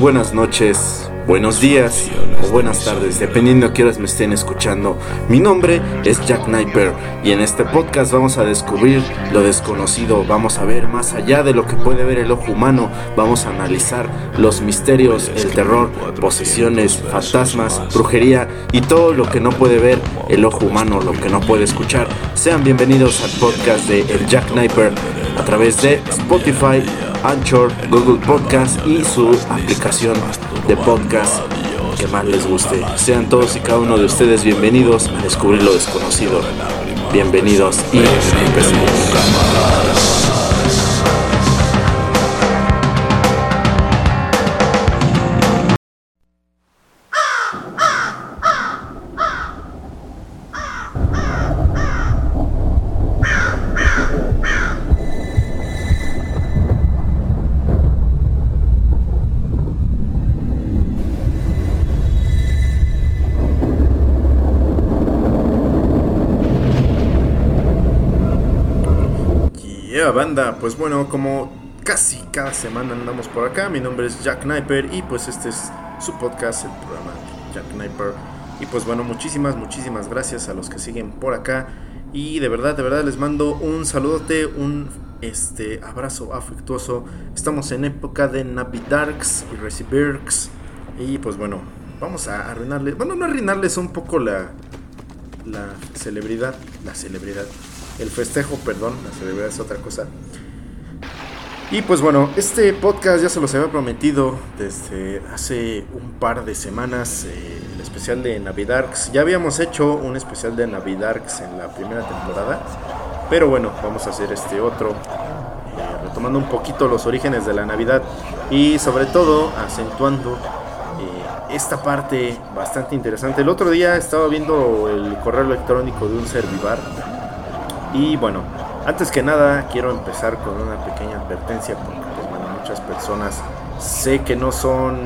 Buenas noches, buenos días o buenas tardes, dependiendo a qué horas me estén escuchando. Mi nombre es Jack Kniper y en este podcast vamos a descubrir lo desconocido, vamos a ver más allá de lo que puede ver el ojo humano, vamos a analizar los misterios, el terror, posesiones, fantasmas, brujería y todo lo que no puede ver el ojo humano, lo que no puede escuchar. Sean bienvenidos al podcast de El Jack Kniper a través de Spotify, Anchor, Google Podcast y su aplicación de podcast que más les guste. Sean todos y cada uno de ustedes bienvenidos a descubrir lo desconocido. Bienvenidos y empecemos. Banda, pues bueno, como casi cada semana andamos por acá, mi nombre es Jack Kniper y pues este es su podcast, el programa Jack Kniper. Y pues bueno, muchísimas, muchísimas gracias a los que siguen por acá. Y de verdad, de verdad les mando un saludote, un este abrazo afectuoso. Estamos en época de Navidarks y Recibirks. Y pues bueno, vamos a arruinarles, bueno, no arruinarles un poco la, la celebridad, la celebridad, el festejo, perdón, la celebridad es otra cosa. Y pues bueno, este podcast ya se los había prometido desde hace un par de semanas, eh, el especial de Navidarks. Ya habíamos hecho un especial de Navidarks en la primera temporada, pero bueno, vamos a hacer este otro, eh, retomando un poquito los orígenes de la Navidad y sobre todo acentuando eh, esta parte bastante interesante. El otro día estaba viendo el correo electrónico de un servivar y bueno, antes que nada quiero empezar con una pequeña advertencia porque pues, bueno, muchas personas sé que no son,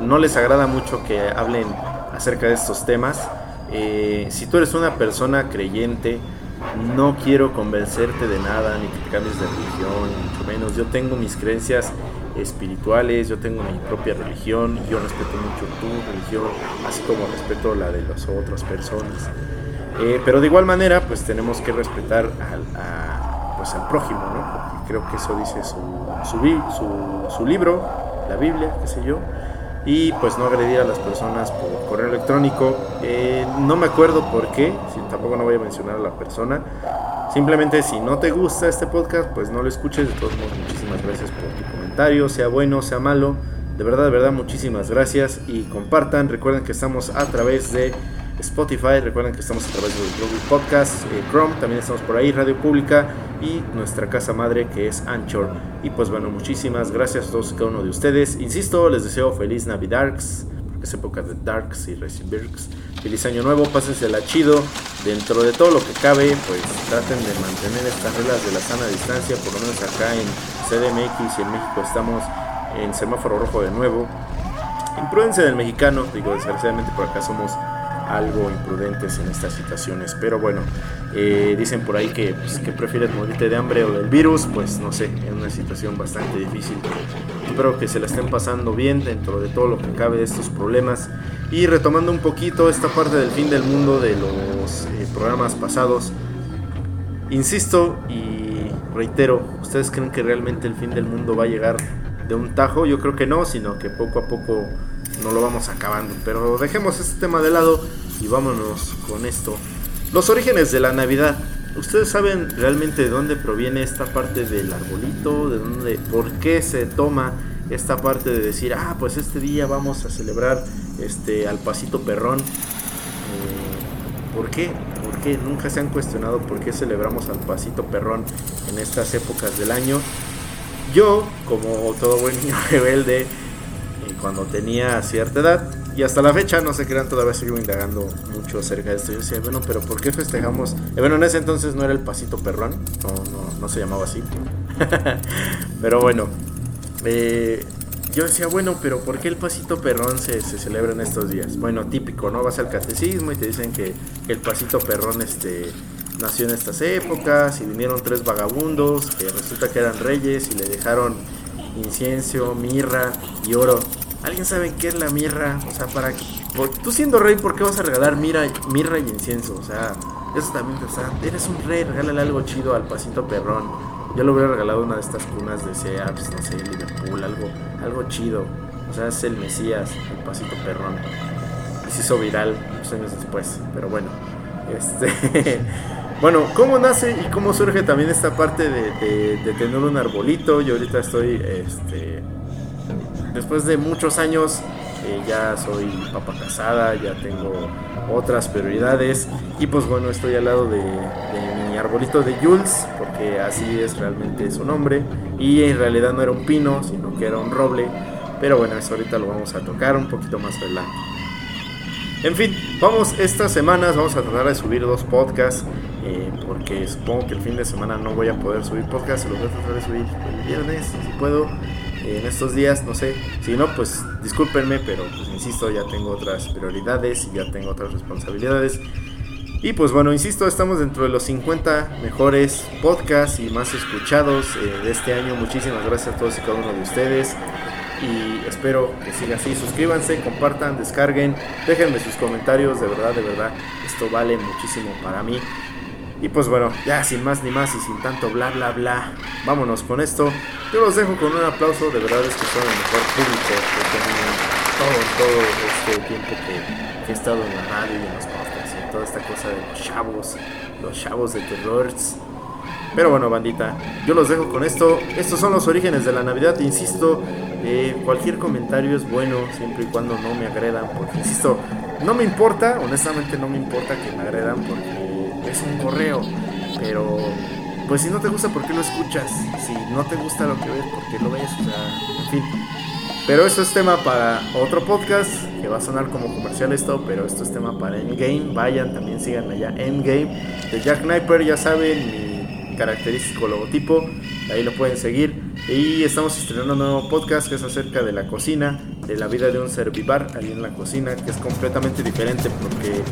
no les agrada mucho que hablen acerca de estos temas. Eh, si tú eres una persona creyente, no quiero convencerte de nada, ni que te cambies de religión, mucho menos. Yo tengo mis creencias espirituales, yo tengo mi propia religión, yo respeto mucho tu religión, así como respeto la de las otras personas. Eh, pero de igual manera, pues tenemos que respetar al, pues, al prójimo, ¿no? Porque creo que eso dice su, su, libro, la Biblia, qué sé yo. Y pues no agredir a las personas por correo electrónico. Eh, no me acuerdo por qué, tampoco no voy a mencionar a la persona. Simplemente si no te gusta este podcast, pues no lo escuches. De todos modos, muchísimas gracias por tu comentario, sea bueno, sea malo. De verdad, de verdad, muchísimas gracias y compartan. Recuerden que estamos a través de Spotify, recuerden que estamos a través de Google Podcast, eh, Chrome, también estamos por ahí, Radio Pública y nuestra casa madre que es Anchor. Y pues bueno, muchísimas gracias a todos y cada uno de ustedes. Insisto, les deseo feliz Navidarks, porque es época de Darks y Recibirks. Feliz año nuevo, pásensela chido. Dentro de todo lo que cabe, pues traten de mantener estas reglas de la sana distancia, por lo menos acá en CDMX y en México estamos en semáforo rojo de nuevo. Imprudencia del mexicano, digo, desgraciadamente por acá somos algo imprudentes en estas situaciones. Pero bueno, eh, dicen por ahí que, pues, que prefieres morirte de hambre o del virus, pues no sé, es una situación bastante difícil. Espero que se la estén pasando bien dentro de todo lo que cabe de estos problemas. Y retomando un poquito esta parte del fin del mundo de los eh, programas pasados, insisto y reitero, ¿ustedes creen que realmente el fin del mundo va a llegar de un tajo? Yo creo que no, sino que poco a poco no lo vamos acabando. Pero dejemos este tema de lado y vámonos con esto. Los orígenes de la Navidad. ¿Ustedes saben realmente de dónde proviene esta parte del arbolito? ¿De dónde, por qué se toma esta parte de decir, ah, pues este día vamos a celebrar este al pasito perrón? Eh, ¿Por qué? ¿Por qué? Nunca se han cuestionado por qué celebramos al pasito perrón en estas épocas del año. Yo, como todo buen niño rebelde, cuando tenía cierta edad. Y hasta la fecha, no se crean, todavía sigo indagando mucho acerca de esto. Yo decía, bueno, pero ¿por qué festejamos? Eh, bueno, en ese entonces no era el pasito perrón, no, no, no se llamaba así. pero bueno, eh, yo decía, bueno, pero ¿por qué el pasito perrón se, se, celebra en estos días? Bueno, típico, ¿no? Vas al catecismo y te dicen que, el pasito perrón este, nació en estas épocas y vinieron tres vagabundos que resulta que eran reyes y le dejaron incienso, mirra y oro ¿Alguien sabe qué es la mirra? O sea, para tú siendo rey, ¿por qué vas a regalar mirra, mirra y incienso? O sea, eso también, o sea, eres un rey, regálale algo chido al pasito perrón. Yo le hubiera regalado una de estas cunas de Sears, no sé, Liverpool, algo, algo chido. O sea, es el Mesías, el pasito perrón. Y se hizo viral unos años después, pero bueno. Este. bueno, ¿cómo nace y cómo surge también esta parte de, de tener un arbolito? Yo ahorita estoy, este después de muchos años eh, ya soy papá casada, ya tengo otras prioridades y pues bueno, estoy al lado de, mi arbolito de Jules, porque así es realmente su nombre y en realidad no era un pino, sino que era un roble, pero bueno, eso ahorita lo vamos a tocar un poquito más adelante. En fin, vamos estas semanas, vamos a tratar de subir dos podcasts, eh, porque supongo que el fin de semana no voy a poder subir podcasts, lo voy a tratar de subir el viernes, si puedo en estos días, no sé. Si no, pues discúlpenme, pero pues insisto, ya tengo otras prioridades y ya tengo otras responsabilidades. Y pues bueno, insisto, estamos dentro de los 50 mejores podcasts y más escuchados eh, de este año. Muchísimas gracias a todos y cada uno de ustedes. Y espero que siga así. Suscríbanse, compartan, descarguen, déjenme sus comentarios. De verdad, de verdad, esto vale muchísimo para mí. Y pues bueno, ya sin más ni más y sin tanto bla bla bla, vámonos con esto. Yo los dejo con un aplauso, de verdad es que son el mejor público que todo, todo este tiempo que, he estado en la radio y en los podcasts y toda esta cosa de los chavos, los chavos de terrors. Pero bueno, bandita, yo los dejo con esto. Estos son los orígenes de la Navidad. Insisto, eh, cualquier comentario es bueno siempre y cuando no me agredan. Porque, insisto, no me importa, honestamente no me importa que me agredan porque es un correo, pero pues si no te gusta, ¿por qué lo escuchas? Si no te gusta lo que ves, ¿por qué lo ves? O sea, en fin. Pero eso es tema para otro podcast, que va a sonar como comercial esto, pero esto es tema para Endgame. Vayan, también sigan allá Endgame. De Jack Sniper, ya saben, característico logotipo, ahí lo pueden seguir. Y estamos estrenando un nuevo podcast que es acerca de la cocina, de la vida de un servivar ahí en la cocina, que es completamente diferente porque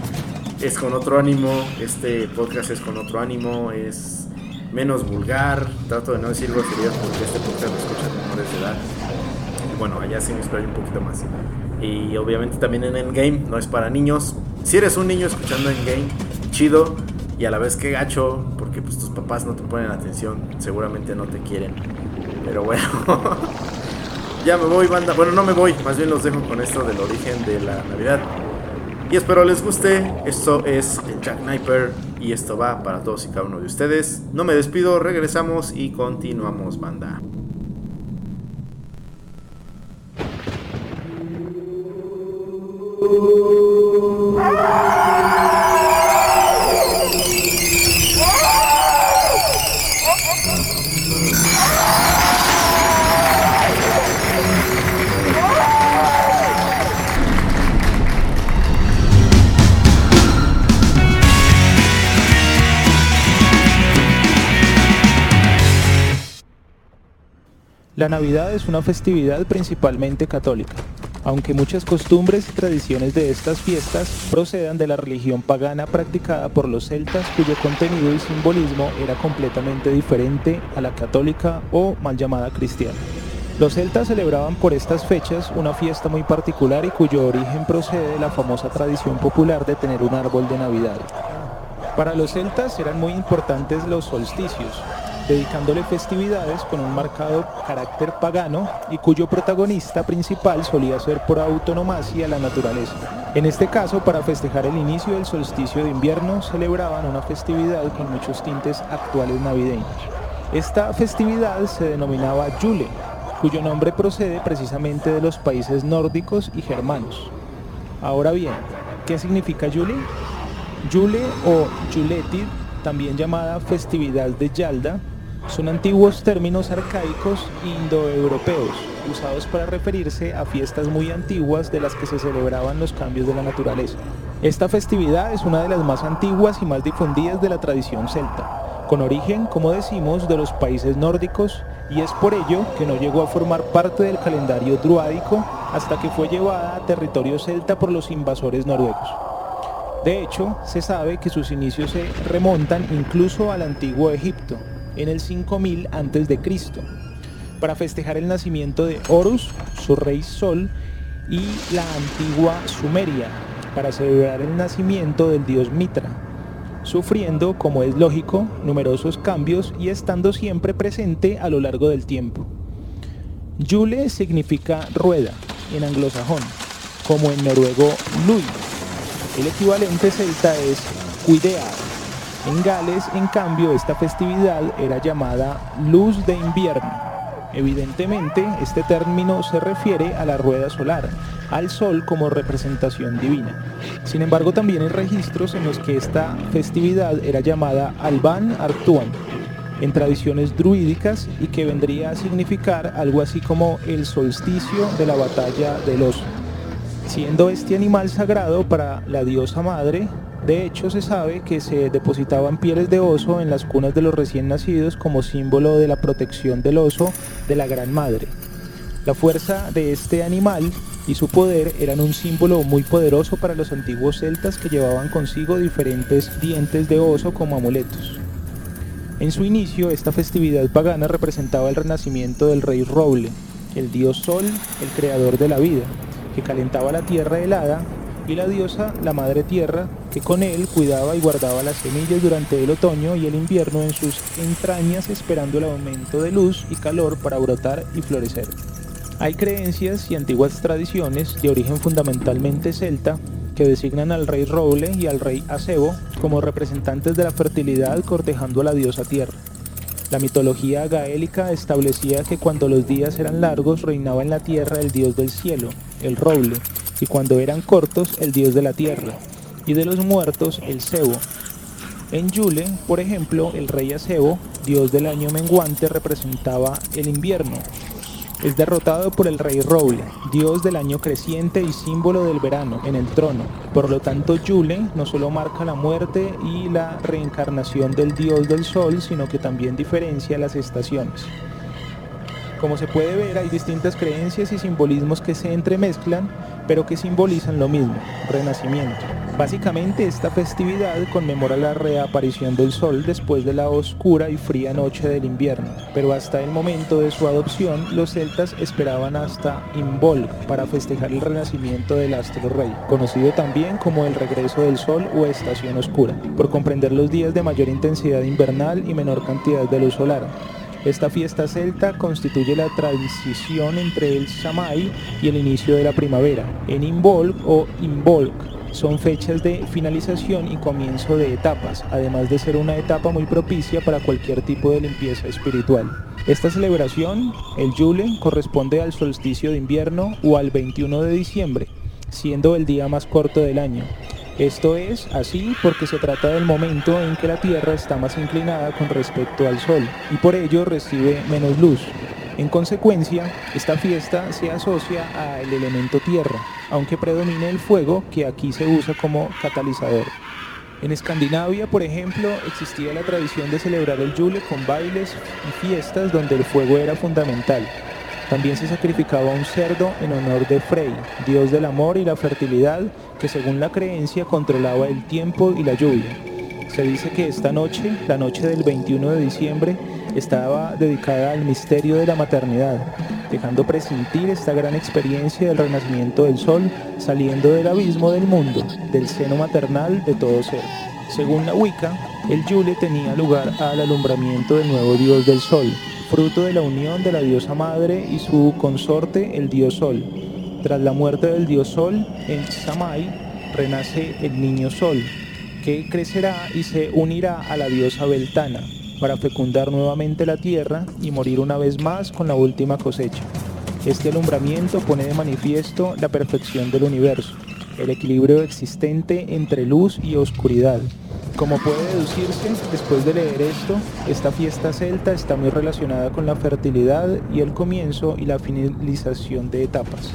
es con otro ánimo, este podcast es con otro ánimo, es menos vulgar, trato de no decir groserías porque este podcast lo escuchan menores de edad. Bueno, allá sí me explayo un poquito más. Y obviamente también en Endgame, no es para niños. Si eres un niño escuchando Endgame, chido y a la vez que gacho, pues tus papás no te ponen atención, seguramente no te quieren. Pero bueno, ya me voy, banda. Bueno, no me voy, más bien los dejo con esto del origen de la Navidad. Y espero les guste. Esto es el Jack Sniper y esto va para todos y cada uno de ustedes. No me despido, regresamos y continuamos, banda. Navidad es una festividad principalmente católica, aunque muchas costumbres y tradiciones de estas fiestas procedan de la religión pagana practicada por los celtas cuyo contenido y simbolismo era completamente diferente a la católica o mal llamada cristiana. Los celtas celebraban por estas fechas una fiesta muy particular y cuyo origen procede de la famosa tradición popular de tener un árbol de Navidad. Para los celtas eran muy importantes los solsticios, dedicándole festividades con un marcado carácter pagano y cuyo protagonista principal solía ser por autonomacia la naturaleza. En este caso, para festejar el inicio del solsticio de invierno, celebraban una festividad con muchos tintes actuales navideños. Esta festividad se denominaba Yule, cuyo nombre procede precisamente de los países nórdicos y germanos. Ahora bien, ¿qué significa Yule? Yule o Yuletid, también llamada festividad de Yalda, son antiguos términos arcaicos indoeuropeos, usados para referirse a fiestas muy antiguas de las que se celebraban los cambios de la naturaleza. Esta festividad es una de las más antiguas y más difundidas de la tradición celta, con origen, como decimos, de los países nórdicos y es por ello que no llegó a formar parte del calendario druádico hasta que fue llevada a territorio celta por los invasores noruegos. De hecho, se sabe que sus inicios se remontan incluso al antiguo Egipto, en el 5000 a.C., para festejar el nacimiento de Horus, su rey Sol, y la antigua Sumeria para celebrar el nacimiento del dios Mitra, sufriendo, como es lógico, numerosos cambios y estando siempre presente a lo largo del tiempo. Yule significa rueda en anglosajón, como en noruego lui. El equivalente celta es cuidear. En Gales, en cambio, esta festividad era llamada luz de invierno Evidentemente, este término se refiere a la rueda solar, al sol como representación divina. Sin embargo, también hay registros en los que esta festividad era llamada Alban Artuan, en tradiciones druídicas y que vendría a significar algo así como el solsticio de la batalla del oso, siendo este animal sagrado para la diosa madre de hecho, se sabe que se depositaban pieles de oso en las cunas de los recién nacidos como símbolo de la protección del oso de la Gran Madre. La fuerza de este animal y su poder eran un símbolo muy poderoso para los antiguos celtas que llevaban consigo diferentes dientes de oso como amuletos. En su inicio, esta festividad pagana representaba el renacimiento del rey Roble, el dios Sol, el creador de la vida, que calentaba la tierra helada y la diosa, la madre tierra, que con él cuidaba y guardaba las semillas durante el otoño y el invierno en sus entrañas esperando el aumento de luz y calor para brotar y florecer. Hay creencias y antiguas tradiciones de origen fundamentalmente celta que designan al rey Roble y al rey Acebo como representantes de la fertilidad cortejando a la diosa tierra. La mitología gaélica establecía que cuando los días eran largos reinaba en la tierra el dios del cielo, el roble, y cuando eran cortos el dios de la tierra, y de los muertos el cebo. En Yule, por ejemplo, el rey Acebo, dios del año menguante, representaba el invierno. Es derrotado por el rey Roble, dios del año creciente y símbolo del verano, en el trono. Por lo tanto, Yule no solo marca la muerte y la reencarnación del dios del sol, sino que también diferencia las estaciones. Como se puede ver, hay distintas creencias y simbolismos que se entremezclan, pero que simbolizan lo mismo, renacimiento. Básicamente esta festividad conmemora la reaparición del sol después de la oscura y fría noche del invierno, pero hasta el momento de su adopción los celtas esperaban hasta Imbolc para festejar el renacimiento del astro rey, conocido también como el regreso del sol o estación oscura, por comprender los días de mayor intensidad invernal y menor cantidad de luz solar. Esta fiesta celta constituye la transición entre el Samay y el inicio de la primavera. En Imbolc o Imbolc son fechas de finalización y comienzo de etapas, además de ser una etapa muy propicia para cualquier tipo de limpieza espiritual. Esta celebración, el Yule, corresponde al solsticio de invierno o al 21 de diciembre, siendo el día más corto del año. Esto es así porque se trata del momento en que la Tierra está más inclinada con respecto al Sol y por ello recibe menos luz. En consecuencia, esta fiesta se asocia al elemento tierra, aunque predomine el fuego que aquí se usa como catalizador. En Escandinavia, por ejemplo, existía la tradición de celebrar el Yule con bailes y fiestas donde el fuego era fundamental. También se sacrificaba un cerdo en honor de Frey, dios del amor y la fertilidad, que según la creencia controlaba el tiempo y la lluvia. Se dice que esta noche, la noche del 21 de diciembre, estaba dedicada al misterio de la maternidad, dejando presentir esta gran experiencia del renacimiento del sol saliendo del abismo del mundo, del seno maternal de todo ser. Según la Wicca, el Yule tenía lugar al alumbramiento del nuevo dios del sol, fruto de la unión de la diosa madre y su consorte el dios sol. Tras la muerte del dios sol, en Samay renace el niño sol, que crecerá y se unirá a la diosa Beltana para fecundar nuevamente la tierra y morir una vez más con la última cosecha. Este alumbramiento pone de manifiesto la perfección del universo, el equilibrio existente entre luz y oscuridad, como puede deducirse, después de leer esto, esta fiesta celta está muy relacionada con la fertilidad y el comienzo y la finalización de etapas.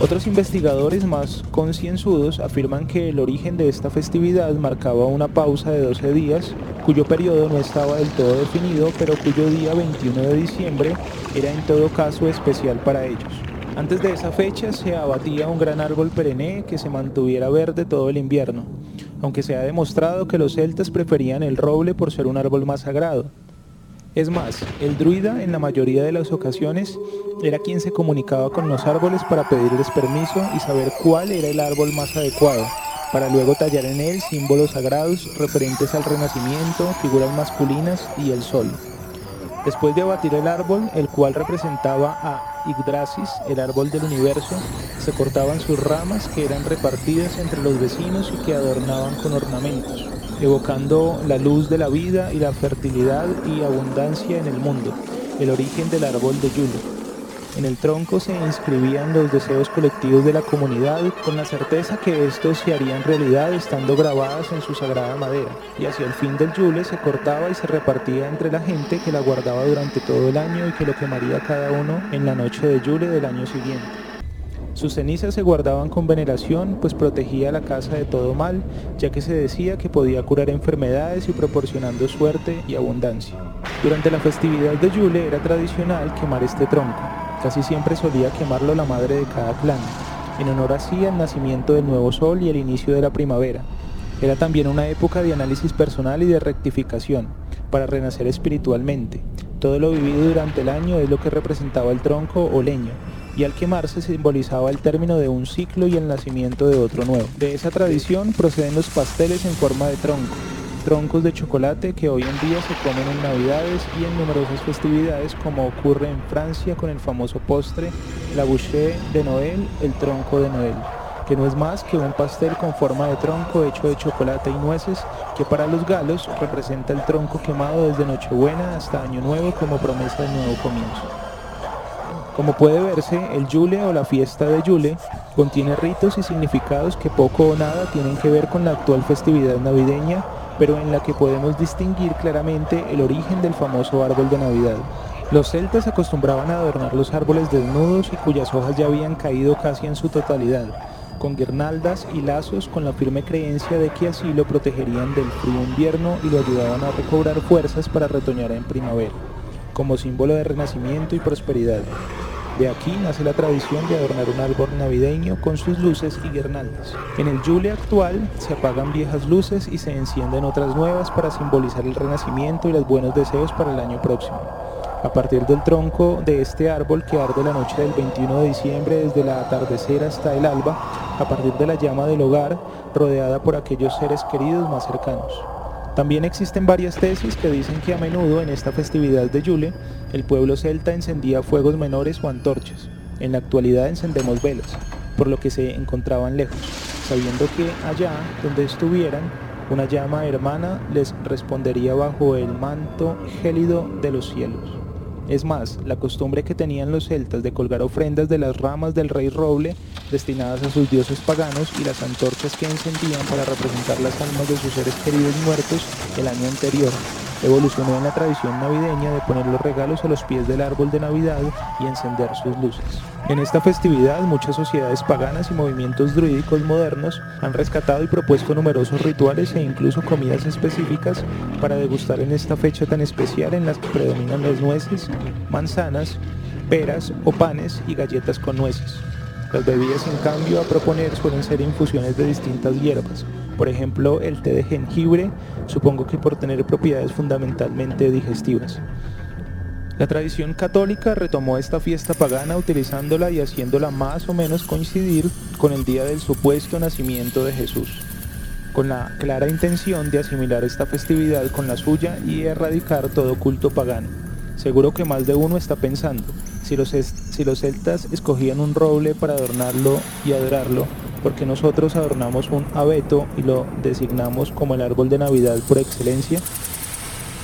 Otros investigadores más concienzudos afirman que el origen de esta festividad marcaba una pausa de 12 días, cuyo periodo no estaba del todo definido, pero cuyo día 21 de diciembre era en todo caso especial para ellos. Antes de esa fecha se abatía un gran árbol perenne que se mantuviera verde todo el invierno aunque se ha demostrado que los celtas preferían el roble por ser un árbol más sagrado. Es más, el druida en la mayoría de las ocasiones era quien se comunicaba con los árboles para pedirles permiso y saber cuál era el árbol más adecuado, para luego tallar en él símbolos sagrados referentes al renacimiento, figuras masculinas y el sol. Después de abatir el árbol, el cual representaba a Yggdrasis, el árbol del universo, se cortaban sus ramas que eran repartidas entre los vecinos y que adornaban con ornamentos evocando la luz de la vida y la fertilidad y abundancia en el mundo, el origen del árbol de Yule. En el tronco se inscribían los deseos colectivos de la comunidad con la certeza que estos se harían realidad estando grabadas en su sagrada madera, y hacia el fin del Yule se cortaba y se repartía entre la gente que la guardaba durante todo el año y que lo quemaría cada uno en la noche de Yule del año siguiente. Sus cenizas se guardaban con veneración, pues protegía la casa de todo mal, ya que se decía que podía curar enfermedades y proporcionando suerte y abundancia. Durante la festividad de Yule era tradicional quemar este tronco. Casi siempre solía quemarlo la madre de cada clan, en honor así al nacimiento del nuevo sol y el inicio de la primavera. Era también una época de análisis personal y de rectificación, para renacer espiritualmente. Todo lo vivido durante el año es lo que representaba el tronco o leño, y al quemarse simbolizaba el término de un ciclo y el nacimiento de otro nuevo. De esa tradición proceden los pasteles en forma de tronco, troncos de chocolate que hoy en día se comen en Navidades y en numerosas festividades como ocurre en Francia con el famoso postre la bouchée de Noël, el tronco de Noel, que no es más que un pastel con forma de tronco hecho de chocolate y nueces que para los galos representa el tronco quemado desde Nochebuena hasta Año Nuevo como promesa de nuevo comienzo. Como puede verse, el Yule o la fiesta de Yule contiene ritos y significados que poco o nada tienen que ver con la actual festividad navideña, pero en la que podemos distinguir claramente el origen del famoso árbol de Navidad. Los celtas acostumbraban a adornar los árboles desnudos y cuyas hojas ya habían caído casi en su totalidad, con guirnaldas y lazos con la firme creencia de que así lo protegerían del frío invierno y lo ayudaban a recobrar fuerzas para retoñar en primavera, como símbolo de renacimiento y prosperidad. De aquí nace la tradición de adornar un árbol navideño con sus luces y guirnaldas. En el Yule actual se apagan viejas luces y se encienden otras nuevas para simbolizar el renacimiento y los buenos deseos para el año próximo. A partir del tronco de este árbol que arde la noche del 21 de diciembre desde el atardecer hasta el alba, a partir de la llama del hogar, rodeada por aquellos seres queridos más cercanos. También existen varias tesis que dicen que a menudo en esta festividad de Yule el pueblo celta encendía fuegos menores o antorchas. En la actualidad encendemos velas, por lo que se encontraban lejos, sabiendo que allá donde estuvieran, una llama hermana les respondería bajo el manto gélido de los cielos. Es más, la costumbre que tenían los celtas de colgar ofrendas de las ramas del rey roble destinadas a sus dioses paganos y las antorchas que encendían para representar las almas de sus seres queridos muertos el año anterior evolucionó en la tradición navideña de poner los regalos a los pies del árbol de Navidad y encender sus luces. En esta festividad, muchas sociedades paganas y movimientos druídicos modernos han rescatado y propuesto numerosos rituales e incluso comidas específicas para degustar en esta fecha tan especial en las que predominan las nueces, manzanas, peras o panes y galletas con nueces. Las bebidas en cambio a proponer suelen ser infusiones de distintas hierbas, por ejemplo el té de jengibre, supongo que por tener propiedades fundamentalmente digestivas. La tradición católica retomó esta fiesta pagana utilizándola y haciéndola más o menos coincidir con el día del supuesto nacimiento de Jesús, con la clara intención de asimilar esta festividad con la suya y erradicar todo culto pagano. Seguro que más de uno está pensando, si los, si los celtas escogían un roble para adornarlo y adorarlo, porque nosotros adornamos un abeto y lo designamos como el árbol de Navidad por excelencia.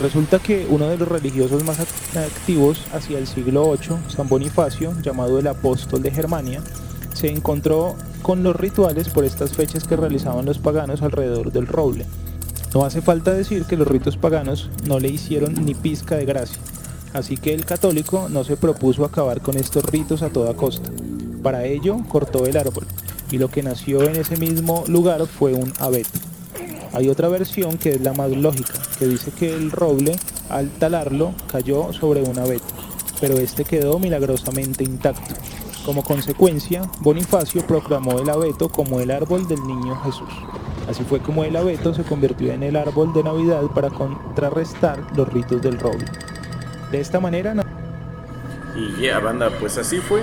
Resulta que uno de los religiosos más activos hacia el siglo VIII, San Bonifacio, llamado el apóstol de Germania, se encontró con los rituales por estas fechas que realizaban los paganos alrededor del roble. No hace falta decir que los ritos paganos no le hicieron ni pizca de gracia. Así que el católico no se propuso acabar con estos ritos a toda costa. Para ello cortó el árbol, y lo que nació en ese mismo lugar fue un abeto. Hay otra versión que es la más lógica, que dice que el roble, al talarlo, cayó sobre un abeto, pero este quedó milagrosamente intacto. Como consecuencia, Bonifacio proclamó el abeto como el árbol del niño Jesús. Así fue como el abeto se convirtió en el árbol de Navidad para contrarrestar los ritos del roble. De esta manera. Y ya, banda, pues así fue.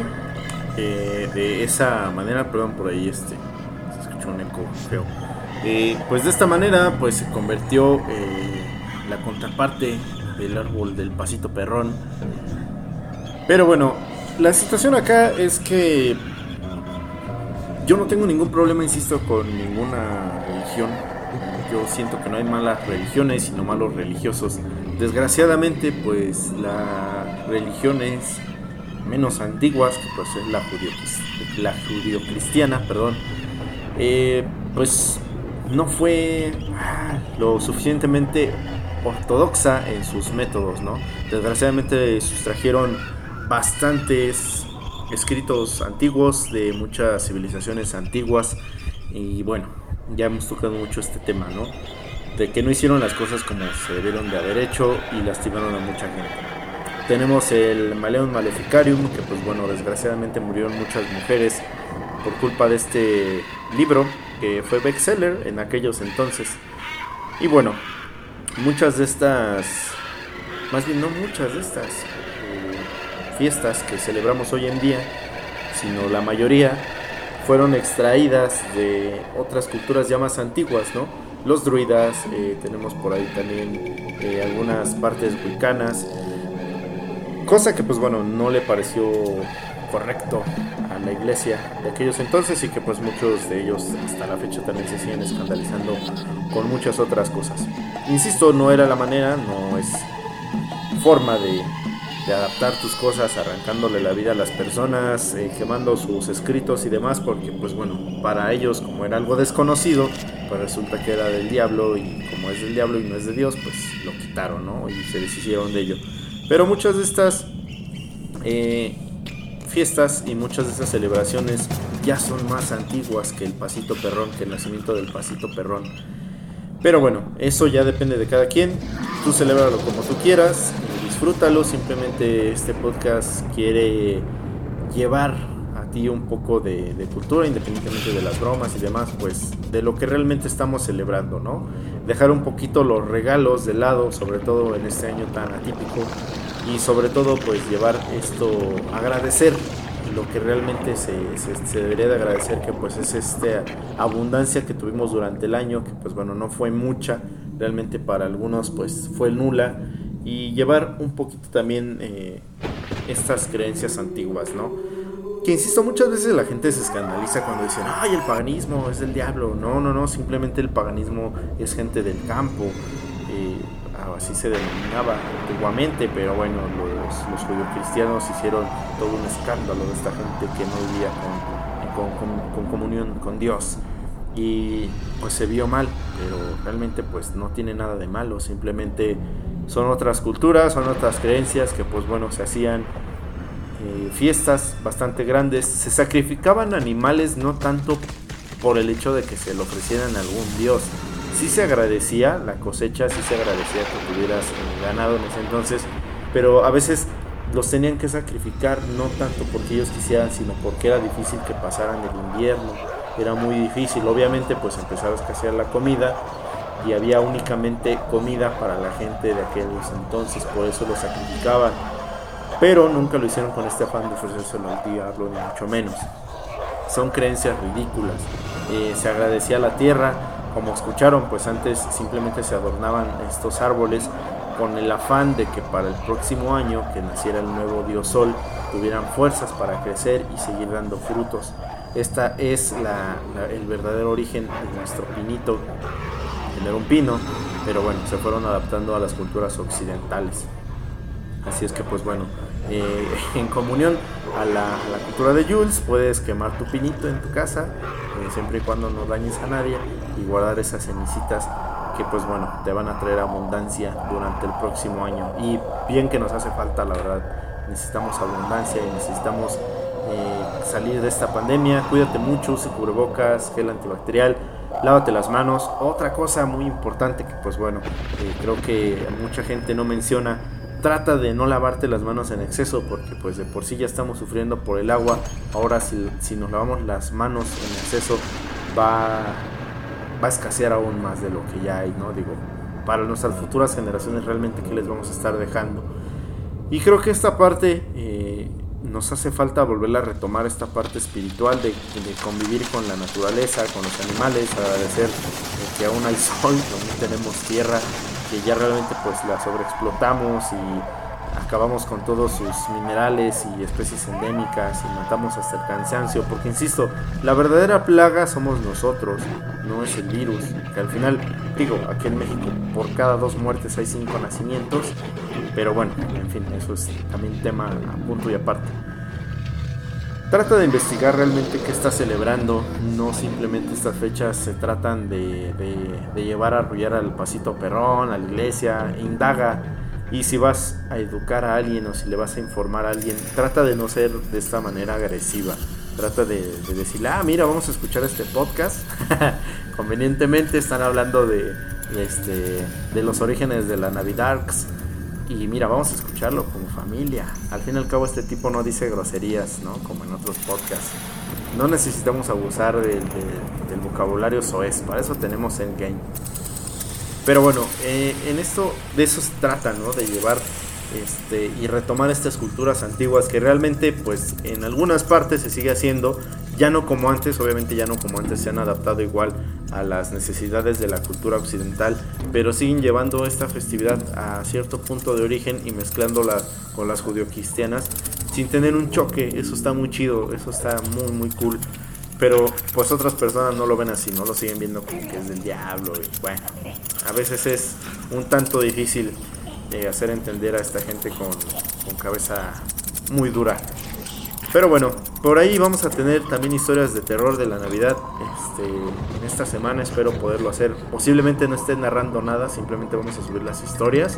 De esa manera, perdón, por ahí este, se escuchó un eco feo. Eh, pues de esta manera, pues se convirtió eh, la contraparte del árbol del pasito perrón. Pero bueno, la situación acá es que yo no tengo ningún problema, insisto, con ninguna religión. Yo siento que no hay malas religiones, sino malos religiosos. Desgraciadamente, pues las religiones menos antiguas, que pues es la judío la judio-cristiana, perdón, eh, pues no fue ah, lo suficientemente ortodoxa en sus métodos, ¿no? Desgraciadamente sustrajeron bastantes escritos antiguos de muchas civilizaciones antiguas y bueno, ya hemos tocado mucho este tema, ¿no? De que no hicieron las cosas como se debieron de haber hecho y lastimaron a mucha gente. Tenemos el Maleum Maleficarium, que pues bueno, desgraciadamente murieron muchas mujeres por culpa de este libro, que fue bestseller en aquellos entonces. Y bueno, muchas de estas, más bien no muchas de estas eh, fiestas que celebramos hoy en día, sino la mayoría, fueron extraídas de otras culturas ya más antiguas, ¿no? Los druidas, eh, tenemos por ahí también eh, algunas partes vulcanas, cosa que pues bueno, no le pareció correcto a la iglesia de aquellos entonces y que pues muchos de ellos hasta la fecha también se siguen escandalizando con muchas otras cosas. Insisto, no era la manera, no es forma de, adaptar tus cosas arrancándole la vida a las personas, eh, quemando sus escritos y demás, porque pues bueno, para ellos como era algo desconocido, pues resulta que era del diablo y como es del diablo y no es de Dios, pues lo quitaron, ¿no? Y se deshicieron de ello. Pero muchas de estas eh, fiestas y muchas de esas celebraciones ya son más antiguas que el pasito perrón, que el nacimiento del pasito perrón. Pero bueno, eso ya depende de cada quien. Tú celébralo como tú quieras, disfrútalo. Simplemente este podcast quiere llevar un poco de, de, cultura, independientemente de las bromas y demás, pues de lo que realmente estamos celebrando, ¿no? Dejar un poquito los regalos de lado, sobre todo en este año tan atípico y sobre todo pues llevar esto, agradecer lo que realmente se, debería de agradecer que pues es esta abundancia que tuvimos durante el año que pues bueno no fue mucha realmente para algunos pues fue nula y llevar un poquito también eh, estas creencias antiguas no que insisto muchas veces la gente se escandaliza cuando dicen ay el paganismo es del diablo no no no simplemente el paganismo es gente del campo eh, así se denominaba antiguamente, pero bueno, los, los judíos cristianos hicieron todo un escándalo de esta gente que no vivía con, comunión con Dios. Y pues se vio mal, pero realmente pues no tiene nada de malo, simplemente son otras culturas, son otras creencias que pues bueno, se hacían eh, fiestas bastante grandes, se sacrificaban animales no tanto por el hecho de que se lo ofrecieran a algún dios, sí se agradecía la cosecha, sí se agradecía que tuvieras eh, ganado en ese entonces, pero a veces los tenían que sacrificar no tanto porque ellos quisieran, sino porque era difícil que pasaran el invierno, era muy difícil, obviamente pues empezaba a escasear la comida y había únicamente comida para la gente de aquellos entonces, por eso lo sacrificaban, pero nunca lo hicieron con este afán de ofrecérselo al diablo, ni mucho menos. Son creencias ridículas. Eh, se agradecía a la tierra, como escucharon, pues antes simplemente se adornaban estos árboles con el afán de que para el próximo año que naciera el nuevo dios sol tuvieran fuerzas para crecer y seguir dando frutos. Esta es el verdadero origen de nuestro pinito. Era un pino, pero bueno, se fueron adaptando a las culturas occidentales. Así es que pues bueno, eh, en comunión a la, cultura de Jules puedes quemar tu pinito en tu casa, eh, siempre y cuando no dañes a nadie y guardar esas cenicitas que pues bueno, te van a traer abundancia durante el próximo año. Y bien que nos hace falta, la verdad, necesitamos abundancia y necesitamos eh, salir de esta pandemia. Cuídate mucho, use cubrebocas, gel antibacterial, lávate las manos. Otra cosa muy importante que pues bueno, creo que mucha gente no menciona trata de no lavarte las manos en exceso porque pues de por sí ya estamos sufriendo por el agua. Ahora si, si nos lavamos las manos en exceso va, va a escasear aún más de lo que ya hay, ¿no? Digo, para nuestras futuras generaciones realmente qué les vamos a estar dejando. Y creo que esta parte eh, nos hace falta volver a retomar esta parte espiritual de, convivir con la naturaleza, con los animales, agradecer que aún hay sol, aún tenemos tierra, que ya realmente pues la sobreexplotamos y acabamos con todos sus minerales y especies endémicas y matamos hasta el cansancio, porque insisto, la verdadera plaga somos nosotros, no es el virus, que al final, digo, aquí en México por cada dos muertes hay cinco nacimientos, pero bueno, en fin, eso es también tema a punto y aparte. Trata de investigar realmente qué está celebrando, no simplemente estas fechas se tratan de, de llevar a arrullar al pasito perrón, a la iglesia, indaga y si vas a educar a alguien o si le vas a informar a alguien, trata de no ser de esta manera agresiva. Trata de, decirle, ah, mira, vamos a escuchar este podcast. Convenientemente están hablando de, este, de los orígenes de la Navidarks. Y mira, vamos a escucharlo como familia. Al fin y al cabo este tipo no dice groserías, ¿no? Como en otros podcasts. No necesitamos abusar del vocabulario soez. Para eso tenemos Endgame. Pero bueno, eh, en esto de eso se trata, ¿no? De llevar este, y retomar estas culturas antiguas que realmente pues en algunas partes se sigue haciendo, ya no como antes, obviamente ya no como antes se han adaptado igual a las necesidades de la cultura occidental, pero siguen llevando esta festividad a cierto punto de origen y mezclándola con las judio-cristianas sin tener un choque, eso está muy chido, eso está muy muy cool. Pero pues otras personas no lo ven así, no lo siguen viendo como que es del diablo. Y bueno, a veces es un tanto difícil eh, hacer entender a esta gente con, cabeza muy dura. Pero bueno, por ahí vamos a tener también historias de terror de la Navidad. Este, en esta semana espero poderlo hacer. Posiblemente no esté narrando nada, simplemente vamos a subir las historias.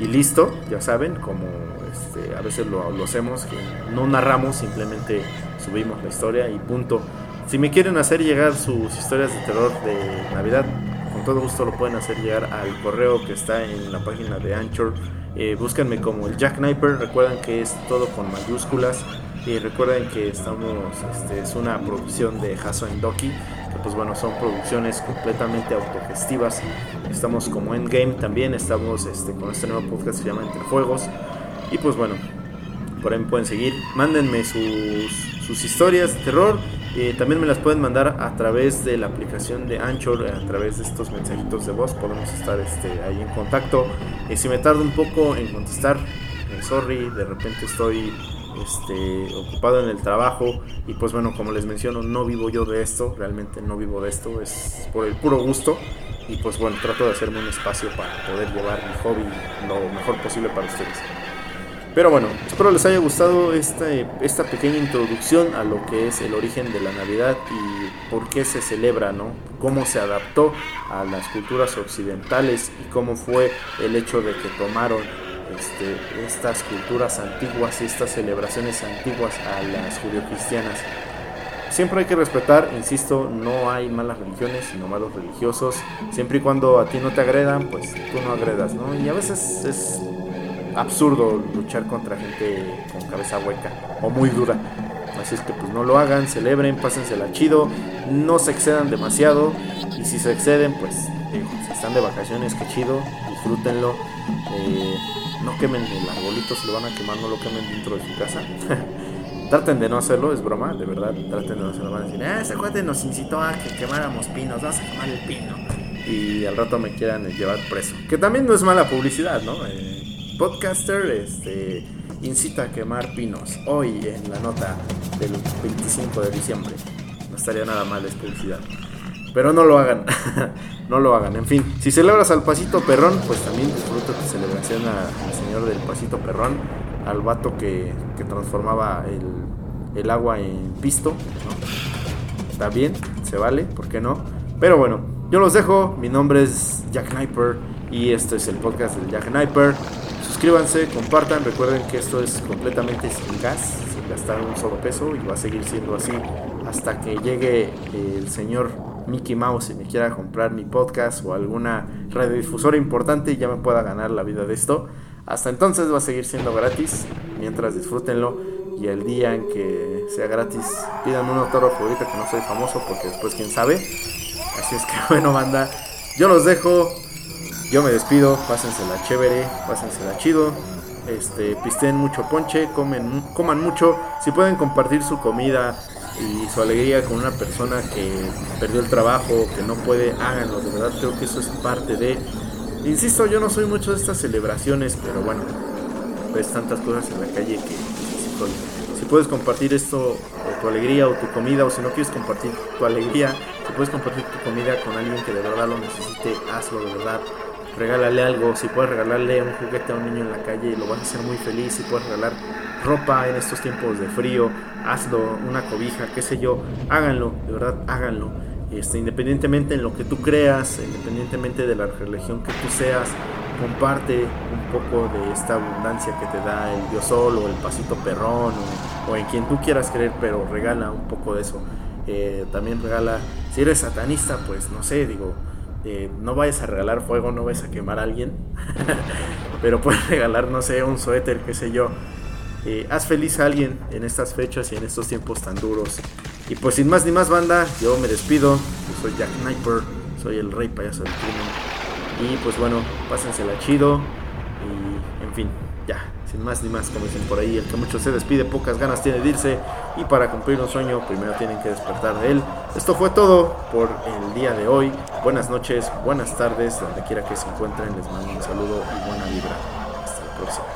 Y listo, ya saben, como este, a veces lo, hacemos, no narramos, simplemente subimos la historia y punto. Si me quieren hacer llegar sus historias de terror de Navidad, con todo gusto lo pueden hacer llegar al correo que está en la página de Anchor. Eh, búsquenme como el Jack Sniper. Recuerden que es todo con mayúsculas. Y recuerden que estamos, este, es una producción de Haso Doki, que pues bueno, son producciones completamente autogestivas. Estamos como Endgame también, estamos este, con este nuevo podcast que se llama Entre Fuegos. Y pues bueno, por ahí me pueden seguir. Mándenme sus, sus historias de terror eh, también me las pueden mandar a través de la aplicación de Anchor, a través de estos mensajitos de voz. Podemos estar este, ahí en contacto. y si me tardo un poco en contestar, eh, sorry, de repente estoy este, ocupado en el trabajo. Y pues bueno, como les menciono, no vivo yo de esto, realmente no vivo de esto, es por el puro gusto. Y pues bueno, trato de hacerme un espacio para poder llevar mi hobby lo mejor posible para ustedes. Pero bueno, espero les haya gustado esta, esta pequeña introducción a lo que es el origen de la Navidad y por qué se celebra, ¿no? Cómo se adaptó a las culturas occidentales y cómo fue el hecho de que tomaron este, estas culturas antiguas y estas celebraciones antiguas a las judio-cristianas. Siempre hay que respetar, insisto, no hay malas religiones, sino malos religiosos. Siempre y cuando a ti no te agredan, pues tú no agredas, ¿no? Y a veces es absurdo luchar contra gente con cabeza hueca o muy dura. Así es que pues no lo hagan, celebren, pásensela chido, no se excedan demasiado y si se exceden pues si están de vacaciones, que chido, disfrútenlo. Eh, no quemen el arbolito, si lo van a quemar, no lo quemen dentro de su casa. traten de no hacerlo, es broma, de verdad, traten de no hacerlo. Van a decir, ah, ese cuate nos incitó a que quemáramos pinos, vamos a quemar el pino. Y al rato me quieran llevar preso. Que también no es mala publicidad, ¿no? Eh, podcaster este, incita a quemar pinos hoy en la nota del 25 de diciembre. No estaría nada mal, es publicidad. Pero no lo hagan, no lo hagan. En fin, si celebras al pasito perrón, pues también disfruta tu celebración al señor del pasito perrón, al vato que, transformaba el, agua en pisto. Está bien, se vale, ¿por qué no? Pero bueno, yo los dejo. Mi nombre es Jack Sniper y este es el podcast del Jack Sniper. Suscríbanse, compartan, recuerden que esto es completamente sin gas, sin gastar un solo peso y va a seguir siendo así hasta que llegue el señor Mickey Mouse y me quiera comprar mi podcast o alguna radiodifusora importante y ya me pueda ganar la vida de esto. Hasta entonces va a seguir siendo gratis, mientras disfrútenlo y el día en que sea gratis pidan un autógrafo ahorita que no soy famoso porque después quién sabe. Así es que bueno, banda, yo los dejo. Yo me despido, pásensela chévere, pásensela chido este, pisteen mucho ponche, comen, coman mucho. Si pueden compartir su comida y su alegría con una persona que perdió el trabajo, que no puede, háganlo. De verdad creo que eso es parte de... Insisto, yo no soy mucho de estas celebraciones, pero bueno, ves tantas cosas en la calle que si puedes compartir esto, tu alegría o tu comida, o si no quieres compartir tu alegría, si puedes compartir tu comida con alguien que de verdad lo necesite, hazlo de verdad regálale algo, si puedes regalarle un juguete a un niño en la calle, lo vas a hacer muy feliz, si puedes regalar ropa en estos tiempos de frío, hazlo, una cobija, qué sé yo, háganlo, de verdad háganlo. Este, independientemente en lo que tú creas, independientemente de la religión que tú seas, comparte un poco de esta abundancia que te da el Dios Sol o el pasito perrón o, en quien tú quieras creer, pero regala un poco de eso. Eh, también regala, si eres satanista, pues no sé, digo, eh, no vayas a regalar fuego, no vayas a quemar a alguien, pero puedes regalar, no sé, un suéter, qué sé yo. Eh, haz feliz a alguien en estas fechas y en estos tiempos tan duros. Y pues sin más ni más banda, yo me despido. Yo soy Jack Sniper, soy el rey payaso del crimen. Y pues bueno, pásensela chido. Y en fin, ya, sin más ni más, como dicen por ahí, el que mucho se despide, pocas ganas tiene de irse y para cumplir un sueño primero tienen que despertar de él. Esto fue todo por el día de hoy. Buenas noches, buenas tardes, donde quiera que se encuentren, les mando un saludo y buena vibra. Hasta la próxima.